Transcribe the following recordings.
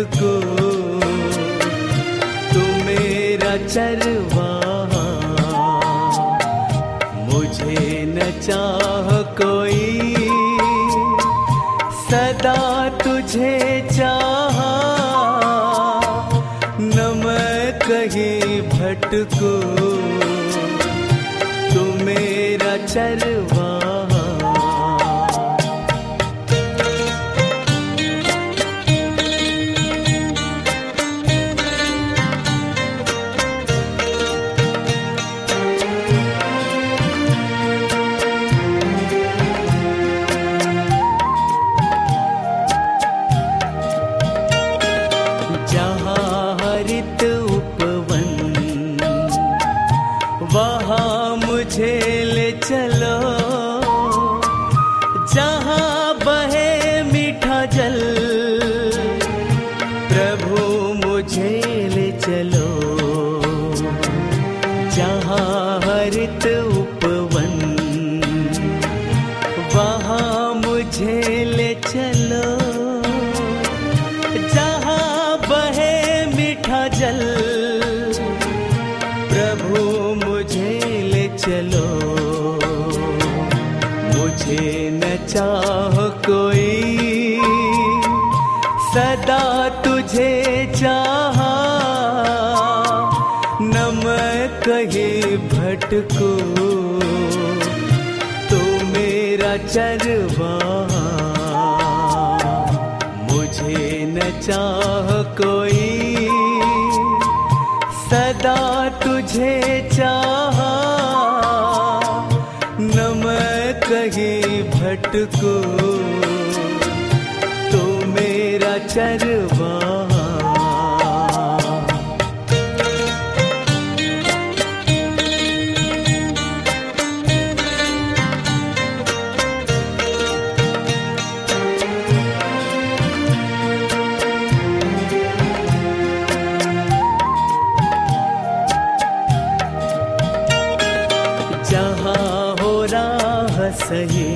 भटको तू मेरा चरवा मुझे न चाह कोई। सदा तुझे चाह। न मैं कहीं भटको। तू मेरा चरवाहा मुझे न चाह कोई। सदा तुझे चाह। न मैं कहीं भटको। तो मेरा चरवाहा मुझे न चाह कोई। सदा तुझे चाह। भटको तो मेरा राह सही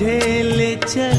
वहाँ मुझे ले चलो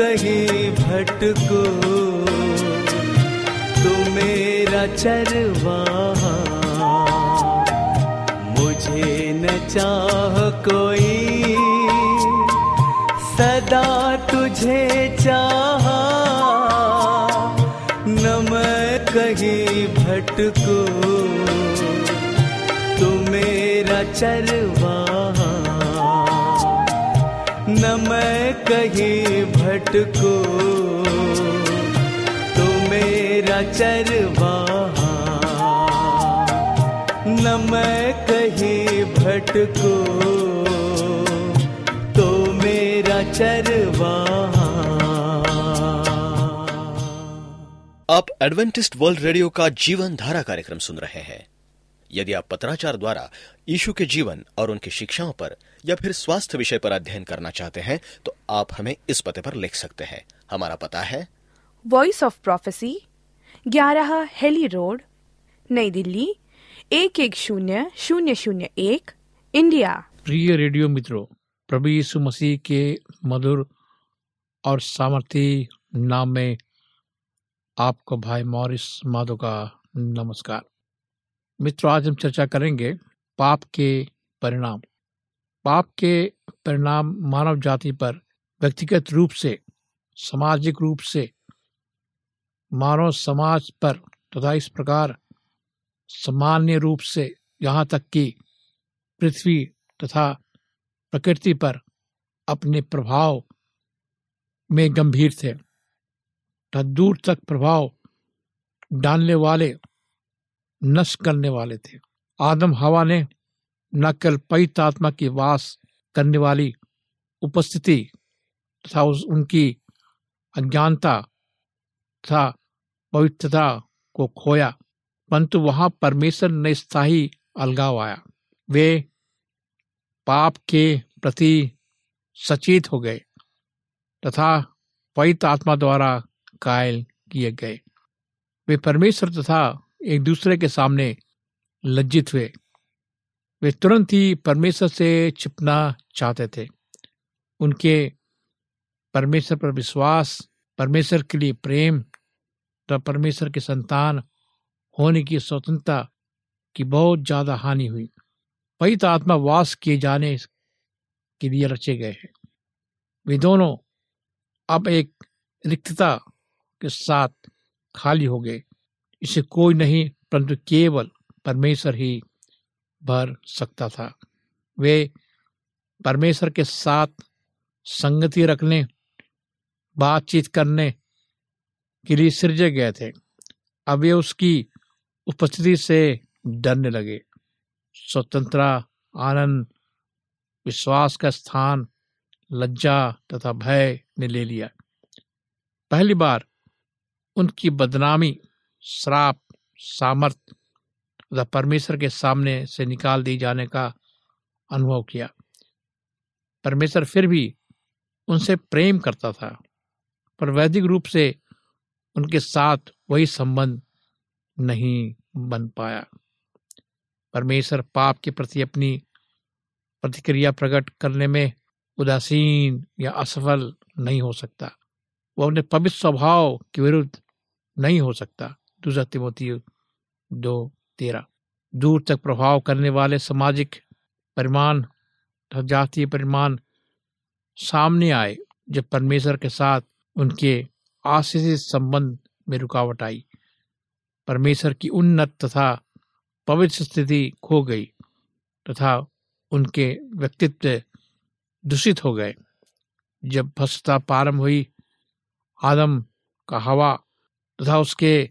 कहीं भटको। तू मेरा चरवा। मुझे न चाह कोई। सदा तुझे चाह। न मैं कहीं भटको। तू मेरा चरवाहा न मैं कहीं भटको। तो मेरा चरवाहा न मैं कहीं भटको। तो मेरा चरवाहा आप एडवेंटिस्ट वर्ल्ड रेडियो का जीवन धारा कार्यक्रम सुन रहे हैं। यदि आप पत्राचार द्वारा यीशु के जीवन और उनकी शिक्षाओं पर या फिर स्वास्थ्य विषय पर अध्ययन करना चाहते हैं तो आप हमें इस पते पर लिख सकते हैं। हमारा पता है। वॉइस ऑफ़ प्रोफेसी ग्यारह हेली रोड नई दिल्ली एक एक शून्य शून्य शून्य एक इंडिया। प्रिय रेडियो मित्रों प्रभु यीशु मसीह के मधुर और सामर्थी नाम में आपको भाई मॉरिस माधो का नमस्कार। मित्रों, आज हम चर्चा करेंगे पाप के परिणाम। पाप के परिणाम मानव जाति पर व्यक्तिगत रूप से, सामाजिक रूप से, मानव समाज पर तथा इस प्रकार सामान्य रूप से यहाँ तक कि पृथ्वी तथा प्रकृति पर अपने प्रभाव में गंभीर थे। तथा दूर तक प्रभाव डालने वाले नष्ट करने वाले थे। आदम हवा ने न केवल पवित्र आत्मा की वास करने वाली उपस्थिति तथा उनकी अज्ञानता तथा पवित्रता को खोया, परंतु वहाँ परमेश्वर ने स्थायी अलगाव आया। वे पाप के प्रति सचेत हो गए तथा पवित्र आत्मा द्वारा कायल किए गए। वे परमेश्वर तथा एक दूसरे के सामने लज्जित हुए। वे तुरंत ही परमेश्वर से छिपना चाहते थे। उनके परमेश्वर पर विश्वास, परमेश्वर के लिए प्रेम, तथा परमेश्वर के संतान होने की स्वतंत्रता की बहुत ज़्यादा हानि हुई। पवित्र आत्मा वास किए जाने के लिए रचे गए हैं। वे दोनों अब एक रिक्तता के साथ खाली हो गए। इसे कोई नहीं, परंतु केवल परमेश्वर ही भर सकता था। वे परमेश्वर के साथ संगति रखने, बातचीत करने के लिए सृजे गए थे। अब वे उसकी उपस्थिति से डरने लगे। स्वतंत्रता आनंद, विश्वास का स्थान, लज्जा तथा भय ने ले लिया। पहली बार उनकी बदनामी श्राप, सामर्थ तथा परमेश्वर के सामने से निकाल दिए जाने का अनुभव किया। परमेश्वर फिर भी उनसे प्रेम करता था, पर वैदिक रूप से उनके साथ वही संबंध नहीं बन पाया। परमेश्वर पाप के प्रति अपनी प्रतिक्रिया प्रकट करने में उदासीन या असफल नहीं हो सकता। वह अपने पवित्र स्वभाव के विरुद्ध नहीं हो सकता। दूसरा तिमोती दो तेरह। दूर तक प्रभाव करने वाले सामाजिक परिमाण, जातीय परिमाण सामने आए, जब परमेश्वर के साथ उनके आशीषित संबंध में रुकावट आई। परमेश्वर की उन्नत तथा पवित्र स्थिति खो गई तथा उनके व्यक्तित्व दूषित हो गए। जब भ्रष्टता प्रारंभ हुई, आदम का हवा तथा उसके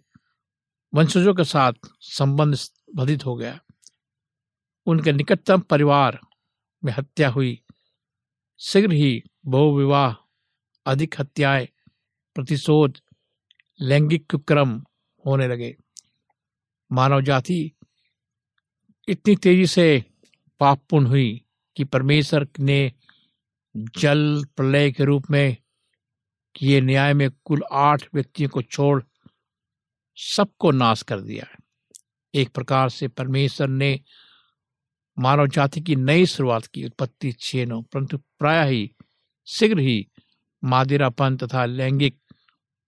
वंशजों के साथ संबंध बाधित हो गया। उनके निकटतम परिवार में हत्या हुई। शीघ्र ही बहुविवाह, अधिक हत्याएँ, प्रतिशोध, लैंगिक कुक्रम होने लगे। मानव जाति इतनी तेज़ी से पापपूर्ण हुई कि परमेश्वर ने जल प्रलय के रूप में किए न्याय में कुल आठ व्यक्तियों को छोड़ सबको नाश कर दिया है। एक प्रकार से परमेश्वर ने मानव जाति की नई शुरुआत की, उत्पत्ति छह नौ परंतु प्राय ही, शीघ्र ही मादिरापन तथा लैंगिक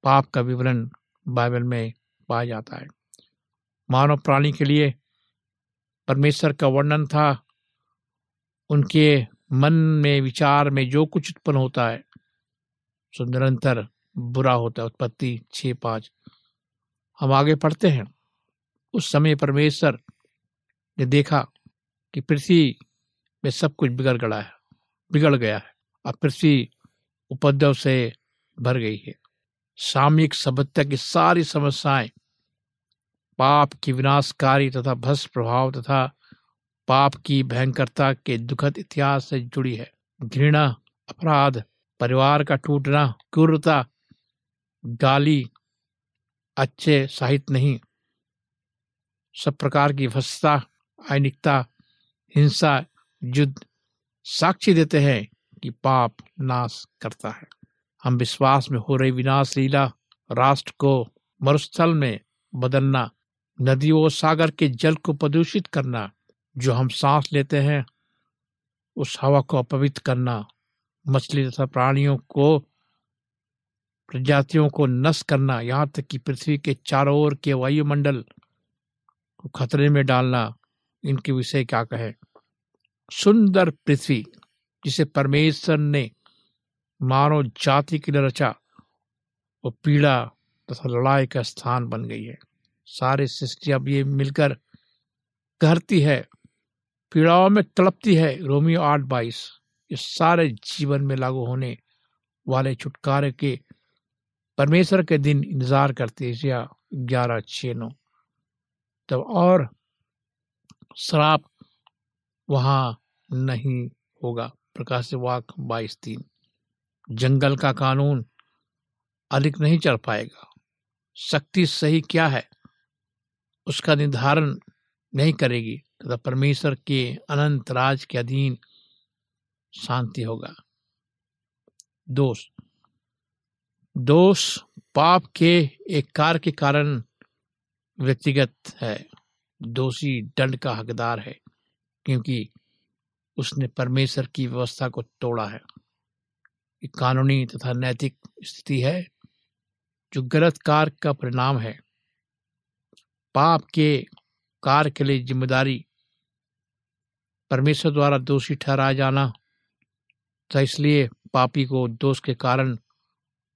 पाप का विवरण बाइबल में पाया जाता है। मानव प्राणी के लिए परमेश्वर का वर्णन था, उनके मन में, विचार में जो कुछ उत्पन्न होता है, सो निरंतर बुरा होता है, उत्पत्ति छ पाँच। हम आगे पढ़ते हैं। उस समय परमेश्वर ने देखा कि पृथ्वी में सब कुछ बिगड़ गया है, बिगड़ गया है। और पृथ्वी उपद्रव से भर गई है। सामयिक सभ्यता की सारी समस्याएँ, पाप की विनाशकारी तथा भस्म प्रभाव तथा पाप की भयंकरता के दुखद इतिहास से जुड़ी है। घृणा, अपराध, परिवार का टूटना, क्रूरता, गाली अच्छे साहित्य नहीं। सब प्रकार की भ्रष्टता अनिकता हिंसा, युद्ध साक्षी देते हैं कि पाप नाश करता है। हम विश्वास में हो रही विनाश लीला राष्ट्र को मरुस्थल में बदलना, नदियों सागर के जल को प्रदूषित करना, जो हम सांस लेते हैं, उस हवा को अपवित्र करना, मछली तथा प्राणियों को प्रजातियों को नष्ट करना, यहाँ तक कि पृथ्वी के चारों ओर के वायुमंडल को खतरे में डालना, इनके विषय क्या कहे? सुंदर पृथ्वी, जिसे परमेश्वर ने मानव जाति के लिए रचा, वो पीड़ा तथा लड़ाई का स्थान बन गई है। सारी सृष्टि अब ये मिलकर कहती है, पीड़ाओं में तड़पती है। रोमियो आठ बाईस, ये सारे जीवन में लागू होने वाले छुटकारे के परमेश्वर के दिन इंतज़ार करते हैं ग्यारह छः नौ। तब और श्राप वहाँ नहीं होगा। प्रकाश वाक बाईस, तीन। जंगल का कानून अधिक नहीं चल पाएगा। शक्ति सही क्या है? उसका निर्धारण नहीं करेगी, तथा परमेश्वर के अनंत राज के अधीन शांति होगा। दोष दोष पाप के एक कार्य के कारण व्यक्तिगत है। दोषी दंड का हकदार है, क्योंकि उसने परमेश्वर की व्यवस्था को तोड़ा है। एक कानूनी तथा नैतिक स्थिति है, जो गलत कार्य का परिणाम है। पाप के कार्य के लिए ज़िम्मेदारी परमेश्वर द्वारा दोषी ठहराया जाना तो इसलिए पापी को दोष के कारण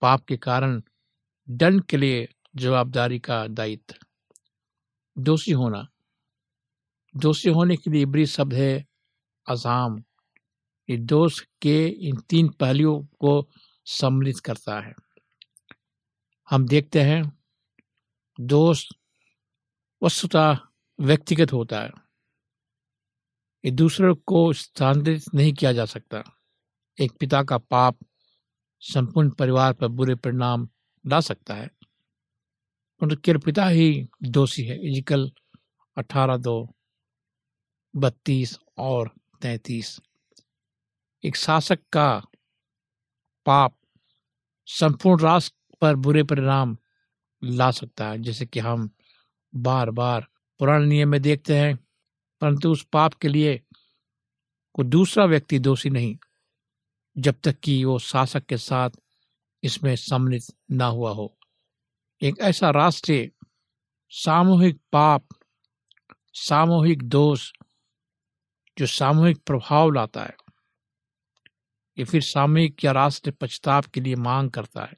पाप के कारण दंड के लिए जवाबदारी का दायित्व। दोषी होना। दोषी होने के लिए इब्री शब्द है अजाम। ये दोष के इन तीन पहलुओं को सम्मिलित करता है। हम देखते हैं, दोष वस्तुतः व्यक्तिगत होता है। ये दूसरों को स्थानांतरित नहीं किया जा सकता। एक पिता का पाप संपूर्ण परिवार पर बुरे परिणाम ला सकता है। केवल पिता ही दोषी है। इजिकल अठारह, दो, बत्तीस और तैतीस। एक शासक का पाप संपूर्ण राष्ट्र पर बुरे परिणाम ला सकता है, जैसे कि हम बार बार पुराने नियम में देखते हैं, परंतु उस पाप के लिए कोई दूसरा व्यक्ति दोषी नहीं। जब तक कि वो शासक के साथ इसमें सम्मिलित ना हुआ हो। एक ऐसा राष्ट्र सामूहिक पाप, सामूहिक दोष, जो सामूहिक प्रभाव लाता है, ये फिर सामूहिक या राष्ट्र पछताव के लिए मांग करता है।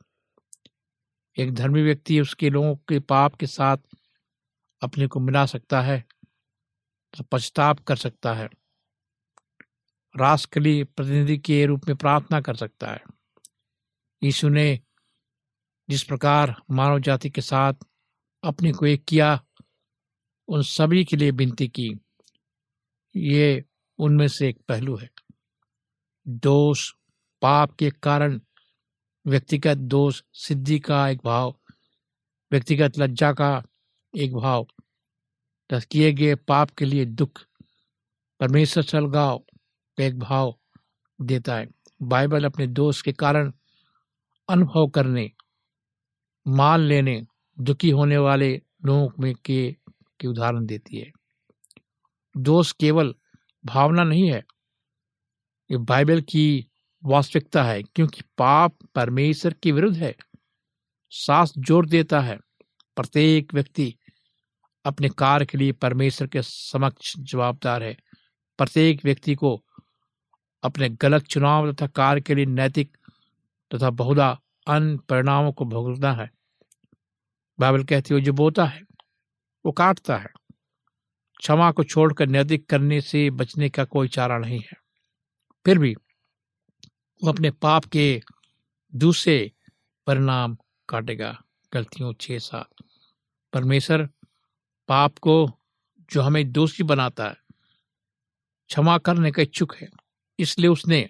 एक धर्मी व्यक्ति उसके लोगों के पाप के साथ अपने को मिला सकता है तो पछताव कर सकता है। राष्ट्र के लिए प्रतिनिधि के रूप में प्रार्थना कर सकता है। यीशु ने जिस प्रकार मानव जाति के साथ अपने को एक किया, उन सभी के लिए विनती की। ये उनमें से एक पहलू है। दोष पाप के कारण व्यक्तिगत दोष सिद्धि का एक भाव, व्यक्तिगत लज्जा का एक भाव किए गए पाप के लिए दुख, परमेश्वर सलगाव का एक भाव देता है। बाइबल अपने दोष के कारण अनुभव करने मान लेने दुखी होने वाले लोगों में के, के उदाहरण देती है। दोष केवल भावना नहीं है ये बाइबल की वास्तविकता है क्योंकि पाप परमेश्वर के विरुद्ध है। सास ज़ोर देता है प्रत्येक व्यक्ति अपने कार्य के लिए परमेश्वर के समक्ष जवाबदार है। प्रत्येक व्यक्ति को अपने गलत चुनाव तथा कार्य के लिए नैतिक तथा बहुधा अन्य परिणामों को भुगतना है। बाइबल कहती है जो बोता है, वो काटता है। क्षमा को छोड़कर नैतिक करने से बचने का कोई चारा नहीं है। फिर भी वो अपने पाप के दूसरे परिणाम काटेगा। गलतियों छह सात। परमेश्वर पाप को जो हमें दोषी बनाता है, क्षमा करने का इच्छुक है। इसलिए उसने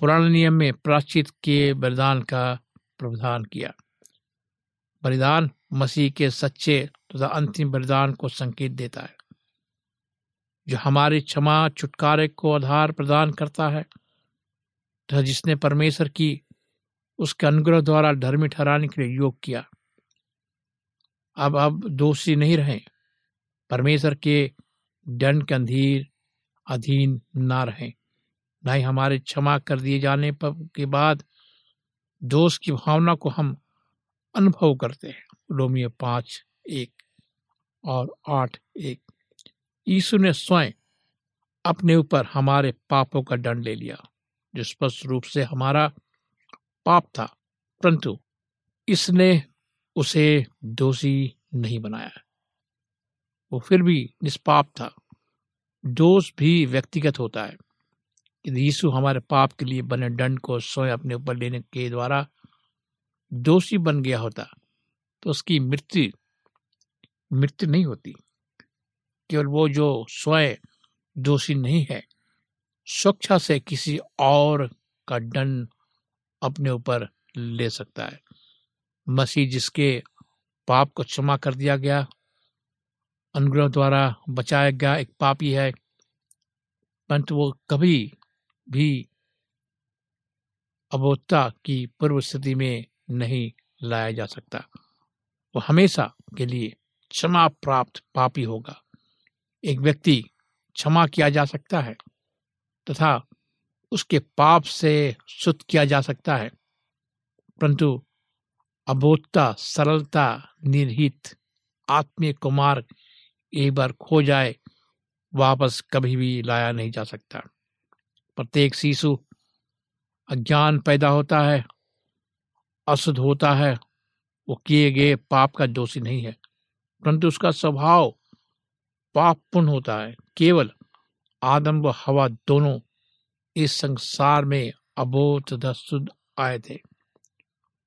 पुराने नियम में प्राचित के बलिदान का प्रावधान किया। बलिदान मसीह के सच्चे तथा अंतिम बलिदान को संकेत देता है, जो हमारी क्षमा छुटकारे को आधार प्रदान करता है, तथा जिसने परमेश्वर की उसके अनुग्रह द्वारा धर्मी ठहराने के लिए योग किया। अब अब दोषी नहीं रहे। परमेश्वर के दंड के अंधीर अधीन ना रहे, न ही हमारे क्षमा कर दिए जाने पर के बाद दोष की भावना को हम अनुभव करते हैं। रोमियो पाँच, एक और आठ, एक। यीशु ने स्वयं अपने ऊपर हमारे पापों का दंड ले लिया, जो स्पष्ट रूप से हमारा पाप था, परंतु इसने उसे दोषी नहीं बनाया। वो फिर भी निष्पाप था। दोष भी व्यक्तिगत होता है यदि यीशु हमारे पाप के लिए बने दंड को स्वयं अपने ऊपर लेने के द्वारा दोषी बन गया होता तो उसकी मृत्यु मृत्यु नहीं होती। केवल वो जो स्वयं दोषी नहीं है स्वच्छा से किसी और का दंड अपने ऊपर ले सकता है। मसीह जिसके पाप को क्षमा कर दिया गया अनुग्रह द्वारा बचाया गया एक पापी है, परंतु वो कभी भी अबोधता की पूर्व स्थिति में नहीं लाया जा सकता। वो हमेशा के लिए क्षमा प्राप्त पापी होगा। एक व्यक्ति क्षमा किया जा सकता है तथा उसके पाप से शुद्ध किया जा सकता है, परंतु अबोधता सरलता, निर्हित आत्मीय कुमार एक बार खो जाए, वापस कभी भी लाया नहीं जा सकता। प्रत्येक शिशु अज्ञान पैदा होता है, अशुद्ध होता है, वो किए गए पाप का दोषी नहीं है, परंतु उसका स्वभाव पाप पापपूर्ण होता है। केवल आदम व हवा दोनों इस संसार में अबोध शुद्ध आए थे।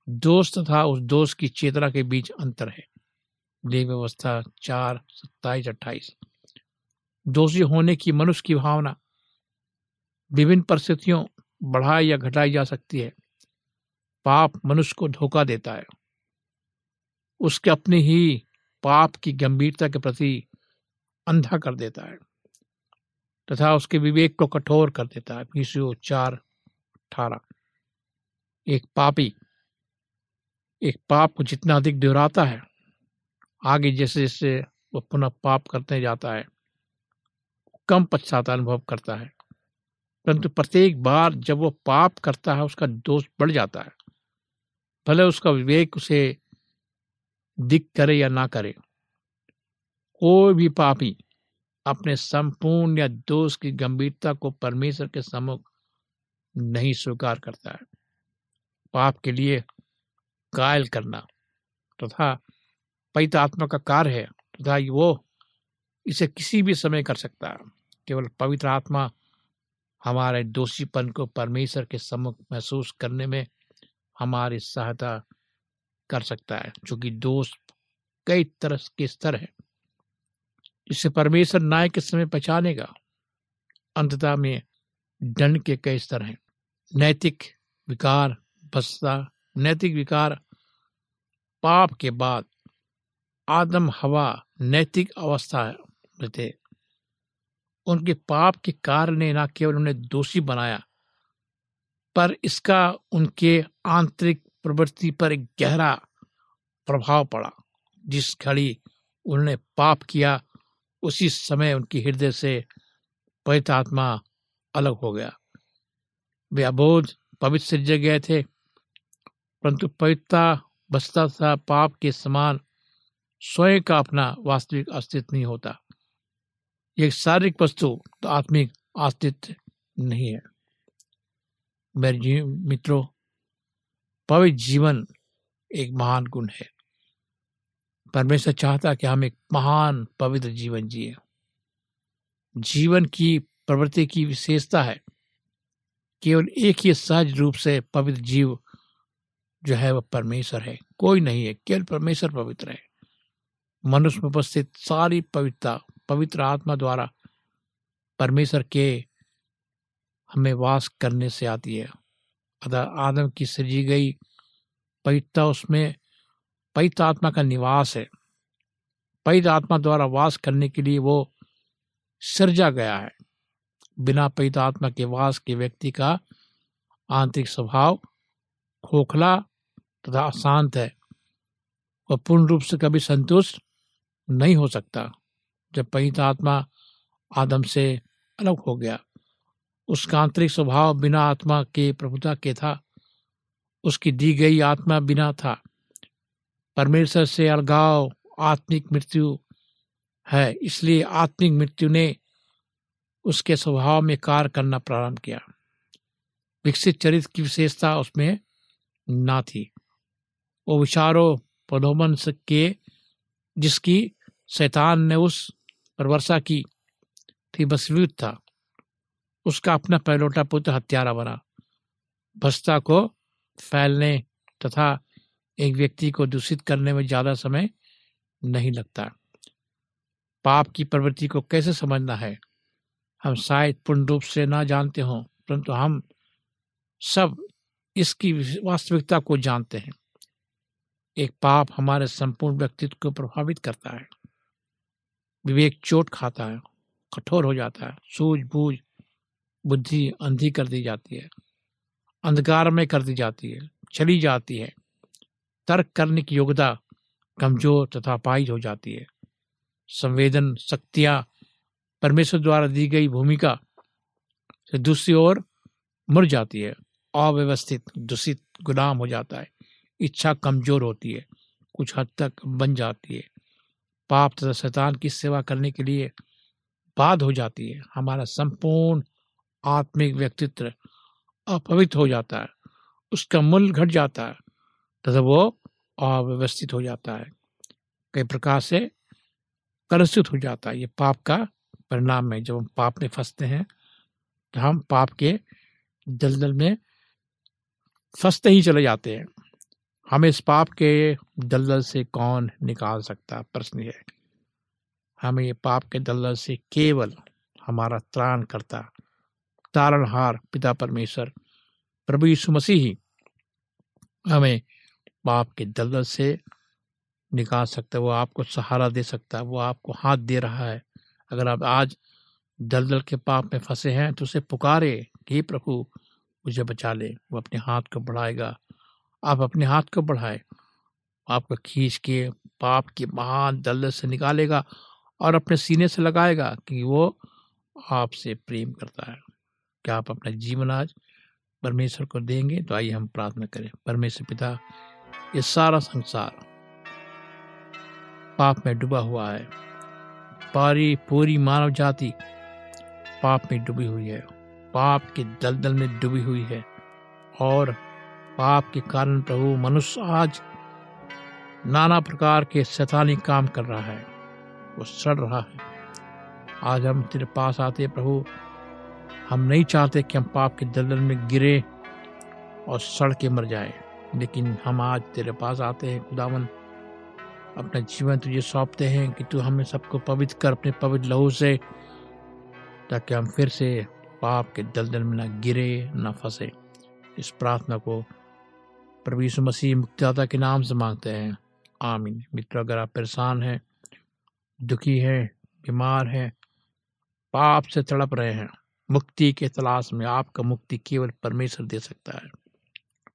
दोष तथा उस दोष की चेतना के बीच अंतर है। ले व्यवस्था, चार, सत्ताईस, अट्ठाईस। दोषी होने की मनुष्य की भावना विभिन्न परिस्थितियों, बढ़ाई या घटाई जा सकती है। पाप मनुष्य को धोखा देता है। उसके अपने ही पाप की गंभीरता के प्रति अंधा कर देता है तथा उसके विवेक को कठोर कर देता है। पीसीओ चार, अठारह। एक पापी, एक पाप को जितना अधिक दोहराता है आगे जैसे जैसे वो पुनः पाप करते जाता है, कम पश्चात अनुभव करता है। परंतु प्रत्येक बार जब वो पाप करता है, उसका दोष बढ़ जाता है। भले उसका विवेक उसे दिख करे या ना करे, कोई भी पापी अपने संपूर्ण या दोष की गंभीरता को परमेश्वर के सम्मुख नहीं स्वीकार करता है। पाप के लिए कायल करना तथा तो पवित्र आत्मा का कार्य है। तथा तो वो इसे किसी भी समय कर सकता है। केवल पवित्र आत्मा हमारे दोषीपन को परमेश्वर के सम्मुख महसूस करने में हमारी सहायता कर सकता है क्योंकि दोष कई तरह के स्तर है। इसे परमेश्वर न्याय के समय पहचानेगा। अंततः में दंड के कई स्तर हैं। नैतिक विकार, भस्ता, नैतिक विकार, पाप के बाद आदम हवा नैतिक अवस्था में थे। उनके पाप के कारण ने न केवल उन्हें दोषी बनाया, पर इसका उनके आंतरिक प्रवृत्ति पर एक गहरा प्रभाव पड़ा। जिस घड़ी उन्होंने पाप किया, उसी समय उनकी हृदय से पवित्र आत्मा अलग हो गया। वे अबोध पवित्र सज्जे गए थे, परंतु पवित्रता बसता था पाप के समान स्वयं का अपना वास्तविक अस्तित्व नहीं होता। एक शारीरिक वस्तु तो आत्मिक अस्तित्व नहीं है। मेरे मित्रों पवित्र जीवन एक महान गुण है। परमेश्वर चाहता कि हम एक महान पवित्र जीवन जिए। जीवन की प्रवृत्ति की विशेषता है। केवल एक ही सहज रूप से पवित्र जीव जो है, वह परमेश्वर है। कोई नहीं है, केवल परमेश्वर पवित्र है। मनुष्य में उपस्थित सारी पवित्रता, पवित्र आत्मा द्वारा परमेश्वर के हमें वास करने से आती है। अतः आदम की सृजी गई पवित्रता, उसमें पवित्र आत्मा का निवास है। पवित्र आत्मा द्वारा वास करने के लिए वो सृजा गया है। बिना पवित्र आत्मा के वास के व्यक्ति का आंतरिक स्वभाव खोखला तथा अशांत है। वह पूर्ण रूप से कभी संतुष्ट नहीं हो सकता, जब पवित्र आत्मा आदम से अलग हो गया। उसका आंतरिक स्वभाव बिना आत्मा के प्रभुता के था। उसकी दी गई आत्मा बिना था। परमेश्वर से अलगाव, आत्मिक मृत्यु है, इसलिए आत्मिक मृत्यु ने उसके स्वभाव में कार्य करना प्रारंभ किया। विकसित चरित्र की विशेषता उसमें ना थी। वो विचारों, प्रलोभन के जिसकी शैतान ने उस पर वर्षा की थी, बस विरुद्ध था। उसका अपना पहलोटा पुत्र हत्यारा बना। भस्ता को फैलने तथा एक व्यक्ति को दूषित करने में ज़्यादा समय नहीं लगता। पाप की प्रवृत्ति को कैसे समझना है? हम शायद पूर्ण रूप से ना जानते हों, परंतु हम सब इसकी वास्तविकता को जानते हैं। एक पाप हमारे संपूर्ण व्यक्तित्व को प्रभावित करता है। विवेक चोट खाता है, कठोर हो जाता है, सूझबूझ बुद्धि अंधी कर दी जाती है, अंधकार में कर दी जाती है, चली जाती है। तर्क करने की योग्यता कमज़ोर तथा पाई हो जाती है। संवेदन शक्तियाँ परमेश्वर द्वारा दी गई भूमिका से दूसरी ओर मुड़ जाती है। अव्यवस्थित, दूषित गुलाम हो जाता है। इच्छा कमज़ोर होती है, कुछ हद तक बन जाती है। पाप तथा शैतान की सेवा करने के लिए बाद हो जाती है, हमारा संपूर्ण आत्मिक व्यक्तित्व अपवित्र हो जाता है, उसका मूल्य घट जाता है तथा वो अव्यवस्थित हो जाता है। कई प्रकार से कलुषित हो जाता है, ये पाप का परिणाम है। जब हम पाप में फंसते हैं तो हम पाप के दलदल में फंसते ही चले जाते हैं। हमें इस पाप के दलदल से कौन निकाल सकता? प्रश्न है। हमें ये पाप के दलदल से केवल हमारा त्राण करता तारणहार पिता परमेश्वर, प्रभु यीशु मसीह ही हमें पाप के दलदल से निकाल सकता है। वो आपको सहारा दे सकता है। वो आपको हाथ दे रहा है। अगर आप आज दलदल के पाप में फंसे हैं तो उसे पुकारे कि प्रभु, मुझे बचा ले। वो अपने हाथ को बढ़ाएगा। आप अपने हाथ को बढ़ाए, आपको खींच के, पाप के महान दलदल से निकालेगा और अपने सीने से लगाएगा कि वो आपसे प्रेम करता है। क्या आप अपना जीवन आज परमेश्वर को देंगे? तो आइए हम प्रार्थना करें। परमेश्वर पिता, ये सारा संसार पाप में डूबा हुआ है। पारी, पूरी मानव जाति पाप में डूबी हुई है। पाप के दलदल में डूबी हुई है और पाप के कारण प्रभु मनुष्य आज नाना प्रकार के शैतानी काम कर रहा है। वो सड़ रहा है। आज हम तेरे पास आते प्रभु। हम नहीं चाहते कि हम पाप के दलदल में गिरे और सड़ के मर जाए, लेकिन हम आज तेरे पास आते हैं खुदावन। अपना जीवन तुझे सौंपते हैं कि तू हमें सबको पवित्र कर अपने पवित्र लहू से, ताकि हम फिर से पाप के दलदल में ना गिरे, ना फंसे। इस प्रार्थना को प्रभु मसीह मुक्तिदाता के नाम से मांगते हैं। आमीन। मित्र, अगर आप परेशान हैं, दुखी हैं, बीमार हैं, पाप से तड़प रहे हैं, मुक्ति के तलाश में आपका मुक्ति केवल परमेश्वर दे सकता है।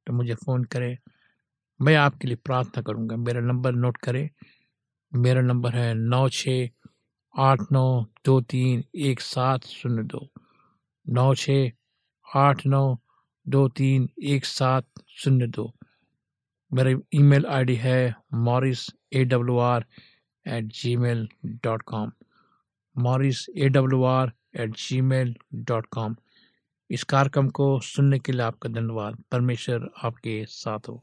तो मुझे फ़ोन करें। मैं आपके लिए प्रार्थना करूँगा। मेरा नंबर नोट करें। मेरा नंबर है नौ छ आठ नौ दो तीन एक सात शून्य दो। नौ छ आठ नौ दो तीन एक सात शून्य दो। मेरा ईमेल आईडी है Morris A W R at Gmail dot com. Morris A W R at Gmail dot com. इस कार्यक्रम को सुनने के लिए आपका धन्यवाद। परमेश्वर आपके साथ हो।